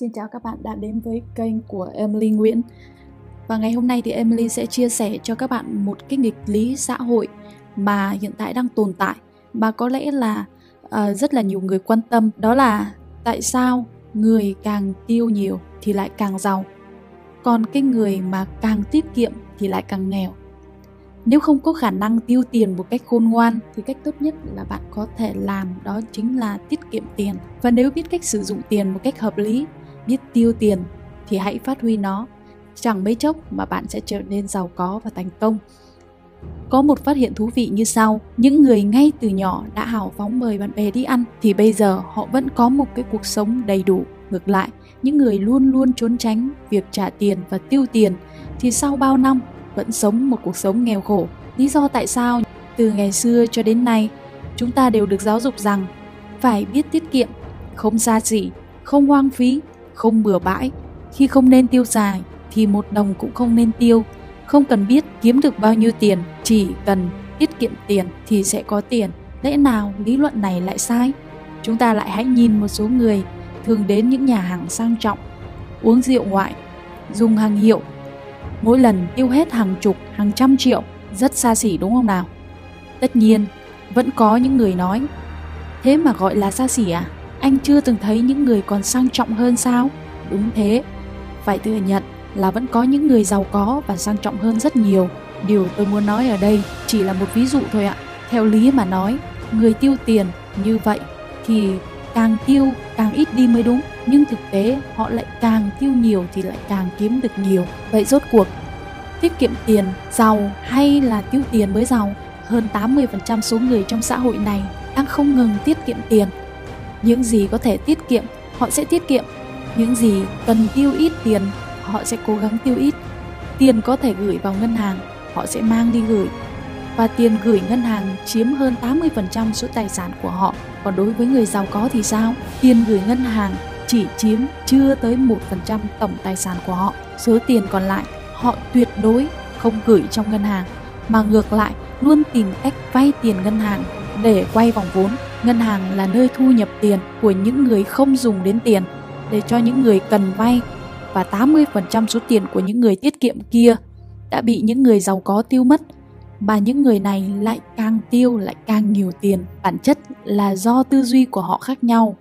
Xin chào các bạn đã đến với kênh của Emily Nguyễn. Và ngày hôm nay thì Emily sẽ chia sẻ cho các bạn một cái nghịch lý xã hội mà hiện tại đang tồn tại Mà có lẽ là uh, rất là nhiều người quan tâm. Đó là tại sao người càng tiêu nhiều thì lại càng giàu Còn cái người mà càng tiết kiệm thì lại càng nghèo. Nếu không có khả năng tiêu tiền một cách khôn ngoan thì cách tốt nhất là bạn có thể làm đó chính là tiết kiệm tiền. Và nếu biết cách sử dụng tiền một cách hợp lý, biết tiêu tiền thì hãy phát huy nó. Chẳng mấy chốc mà bạn sẽ trở nên giàu có và thành công. Có một phát hiện thú vị như sau, những người ngay từ nhỏ đã hào phóng mời bạn bè đi ăn thì bây giờ họ vẫn có một cái cuộc sống đầy đủ. Ngược lại, những người luôn luôn trốn tránh việc trả tiền và tiêu tiền thì sau bao năm vẫn sống một cuộc sống nghèo khổ. Lý do tại sao từ ngày xưa cho đến nay chúng ta đều được giáo dục rằng phải biết tiết kiệm, không xa xỉ, không hoang phí, không bừa bãi. Khi không nên tiêu xài thì một đồng cũng không nên tiêu. Không cần biết kiếm được bao nhiêu tiền, chỉ cần tiết kiệm tiền thì sẽ có tiền. Lẽ nào lý luận này lại sai? Chúng ta lại hãy nhìn một số người thường đến những nhà hàng sang trọng, uống rượu ngoại, dùng hàng hiệu mỗi lần tiêu hết hàng chục, hàng trăm triệu, rất xa xỉ đúng không nào? Tất nhiên, vẫn có những người nói, thế mà gọi là xa xỉ à? Anh chưa từng thấy những người còn sang trọng hơn sao? Đúng thế, phải thừa nhận là vẫn có những người giàu có và sang trọng hơn rất nhiều. Điều tôi muốn nói ở đây chỉ là một ví dụ thôi ạ. Theo lý mà nói, người tiêu tiền như vậy thì càng tiêu càng ít đi mới đúng nhưng thực tế họ lại càng tiêu nhiều thì lại càng kiếm được nhiều vậy rốt cuộc tiết kiệm tiền giàu hay là tiêu tiền mới giàu hơn 80% số người trong xã hội này đang không ngừng tiết kiệm tiền những gì có thể tiết kiệm, họ sẽ tiết kiệm những gì cần tiêu ít tiền, họ sẽ cố gắng tiêu ít tiền có thể gửi vào ngân hàng, họ sẽ mang đi gửi và tiền gửi ngân hàng chiếm hơn 80% số tài sản của họ. Còn đối với người giàu có thì sao? Tiền gửi ngân hàng chỉ chiếm chưa tới 1% tổng tài sản của họ. Số tiền còn lại, họ tuyệt đối không gửi trong ngân hàng mà ngược lại, luôn tìm cách vay tiền ngân hàng để quay vòng vốn. Ngân hàng là nơi thu nhập tiền của những người không dùng đến tiền, để cho những người cần vay. Và 80% số tiền của những người tiết kiệm kia đã bị những người giàu có tiêu mất. Mà những người này lại càng tiêu, lại càng nhiều tiền. Bản chất là do tư duy của họ khác nhau.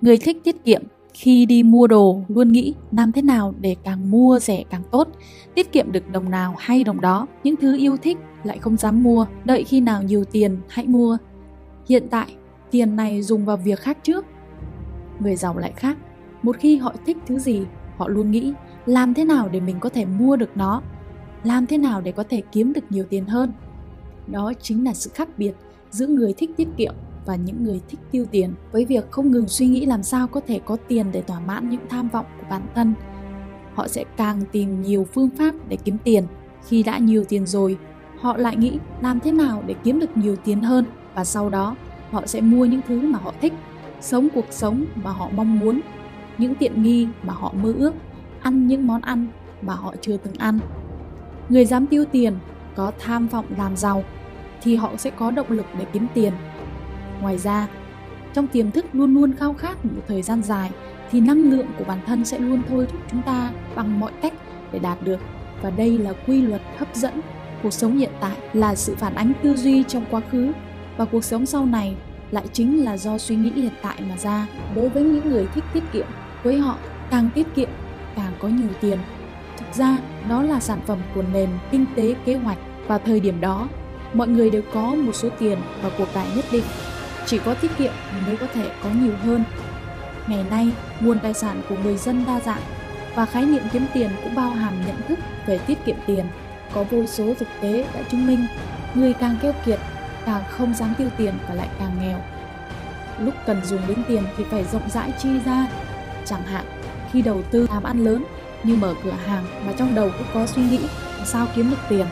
Người thích tiết kiệm khi đi mua đồ luôn nghĩ làm thế nào để càng mua rẻ càng tốt, tiết kiệm được đồng nào hay đồng đó. Những thứ yêu thích lại không dám mua. Đợi khi nào nhiều tiền, hãy mua hiện tại, tiền này dùng vào việc khác trước. Người giàu lại khác. Một khi họ thích thứ gì, họ luôn nghĩ, làm thế nào để mình có thể mua được nó? Làm thế nào để có thể kiếm được nhiều tiền hơn? Đó chính là sự khác biệt giữa người thích tiết kiệm và những người thích tiêu tiền với việc không ngừng suy nghĩ làm sao có thể có tiền để thỏa mãn những tham vọng của bản thân. Họ sẽ càng tìm nhiều phương pháp để kiếm tiền. Khi đã nhiều tiền rồi, họ lại nghĩ làm thế nào để kiếm được nhiều tiền hơn? Và sau đó, họ sẽ mua những thứ mà họ thích, sống cuộc sống mà họ mong muốn, những tiện nghi mà họ mơ ước, ăn những món ăn mà họ chưa từng ăn. Người dám tiêu tiền, có tham vọng làm giàu, thì họ sẽ có động lực để kiếm tiền. Ngoài ra, trong tiềm thức luôn luôn khao khát một thời gian dài, thì năng lượng của bản thân sẽ luôn thôi thúc chúng ta bằng mọi cách để đạt được. Và đây là quy luật hấp dẫn cuộc sống hiện tại, là sự phản ánh tư duy trong quá khứ và cuộc sống sau này lại chính là do suy nghĩ hiện tại mà ra đối với những người thích tiết kiệm với họ càng tiết kiệm càng có nhiều tiền Thực ra, đó là sản phẩm của nền kinh tế kế hoạch và thời điểm đó, mọi người đều có một số tiền và cuộc cải nhất định. Chỉ có tiết kiệm mới có thể có nhiều hơn. Ngày nay, nguồn tài sản của người dân đa dạng và khái niệm kiếm tiền cũng bao hàm nhận thức về tiết kiệm tiền. Có vô số thực tế đã chứng minh người càng keo kiệt càng không dám tiêu tiền và lại càng nghèo. Lúc cần dùng đến tiền thì phải rộng rãi chi ra. Chẳng hạn, khi đầu tư làm ăn lớn như mở cửa hàng mà trong đầu cũng có suy nghĩ sao kiếm được tiền.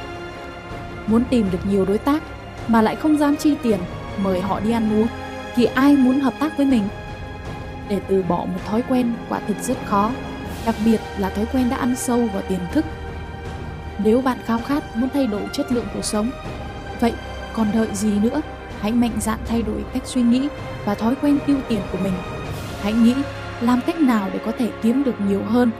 Muốn tìm được nhiều đối tác mà lại không dám chi tiền mời họ đi ăn uống thì ai muốn hợp tác với mình? Để từ bỏ một thói quen quả thực rất khó, đặc biệt là thói quen đã ăn sâu vào tiềm thức. Nếu bạn khao khát muốn thay đổi chất lượng cuộc sống, vậy còn đợi gì nữa? Hãy mạnh dạn thay đổi cách suy nghĩ và thói quen tiêu tiền của mình. Hãy nghĩ làm cách nào để có thể kiếm được nhiều hơn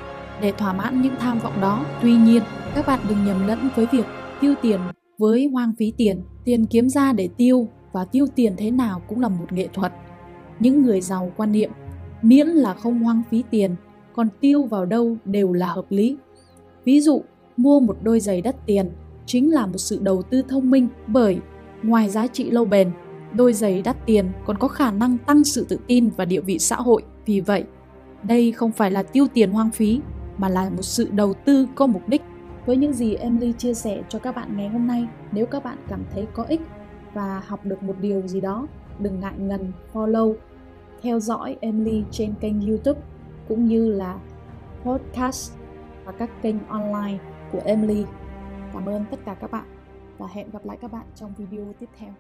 để thỏa mãn những tham vọng đó. Tuy nhiên, các bạn đừng nhầm lẫn với việc tiêu tiền với hoang phí tiền. Tiền kiếm ra để tiêu và tiêu tiền thế nào cũng là một nghệ thuật. Những người giàu quan niệm miễn là không hoang phí tiền, còn tiêu vào đâu đều là hợp lý. Ví dụ, mua một đôi giày đắt tiền chính là một sự đầu tư thông minh bởi ngoài giá trị lâu bền, đôi giày đắt tiền còn có khả năng tăng sự tự tin và địa vị xã hội. Vì vậy, đây không phải là tiêu tiền hoang phí mà là một sự đầu tư có mục đích. Với những gì Emily chia sẻ cho các bạn ngày hôm nay, nếu các bạn cảm thấy có ích và học được một điều gì đó, đừng ngại ngần follow, theo dõi Emily trên kênh YouTube cũng như là podcast và các kênh online của Emily. Cảm ơn tất cả các bạn và hẹn gặp lại các bạn trong video tiếp theo.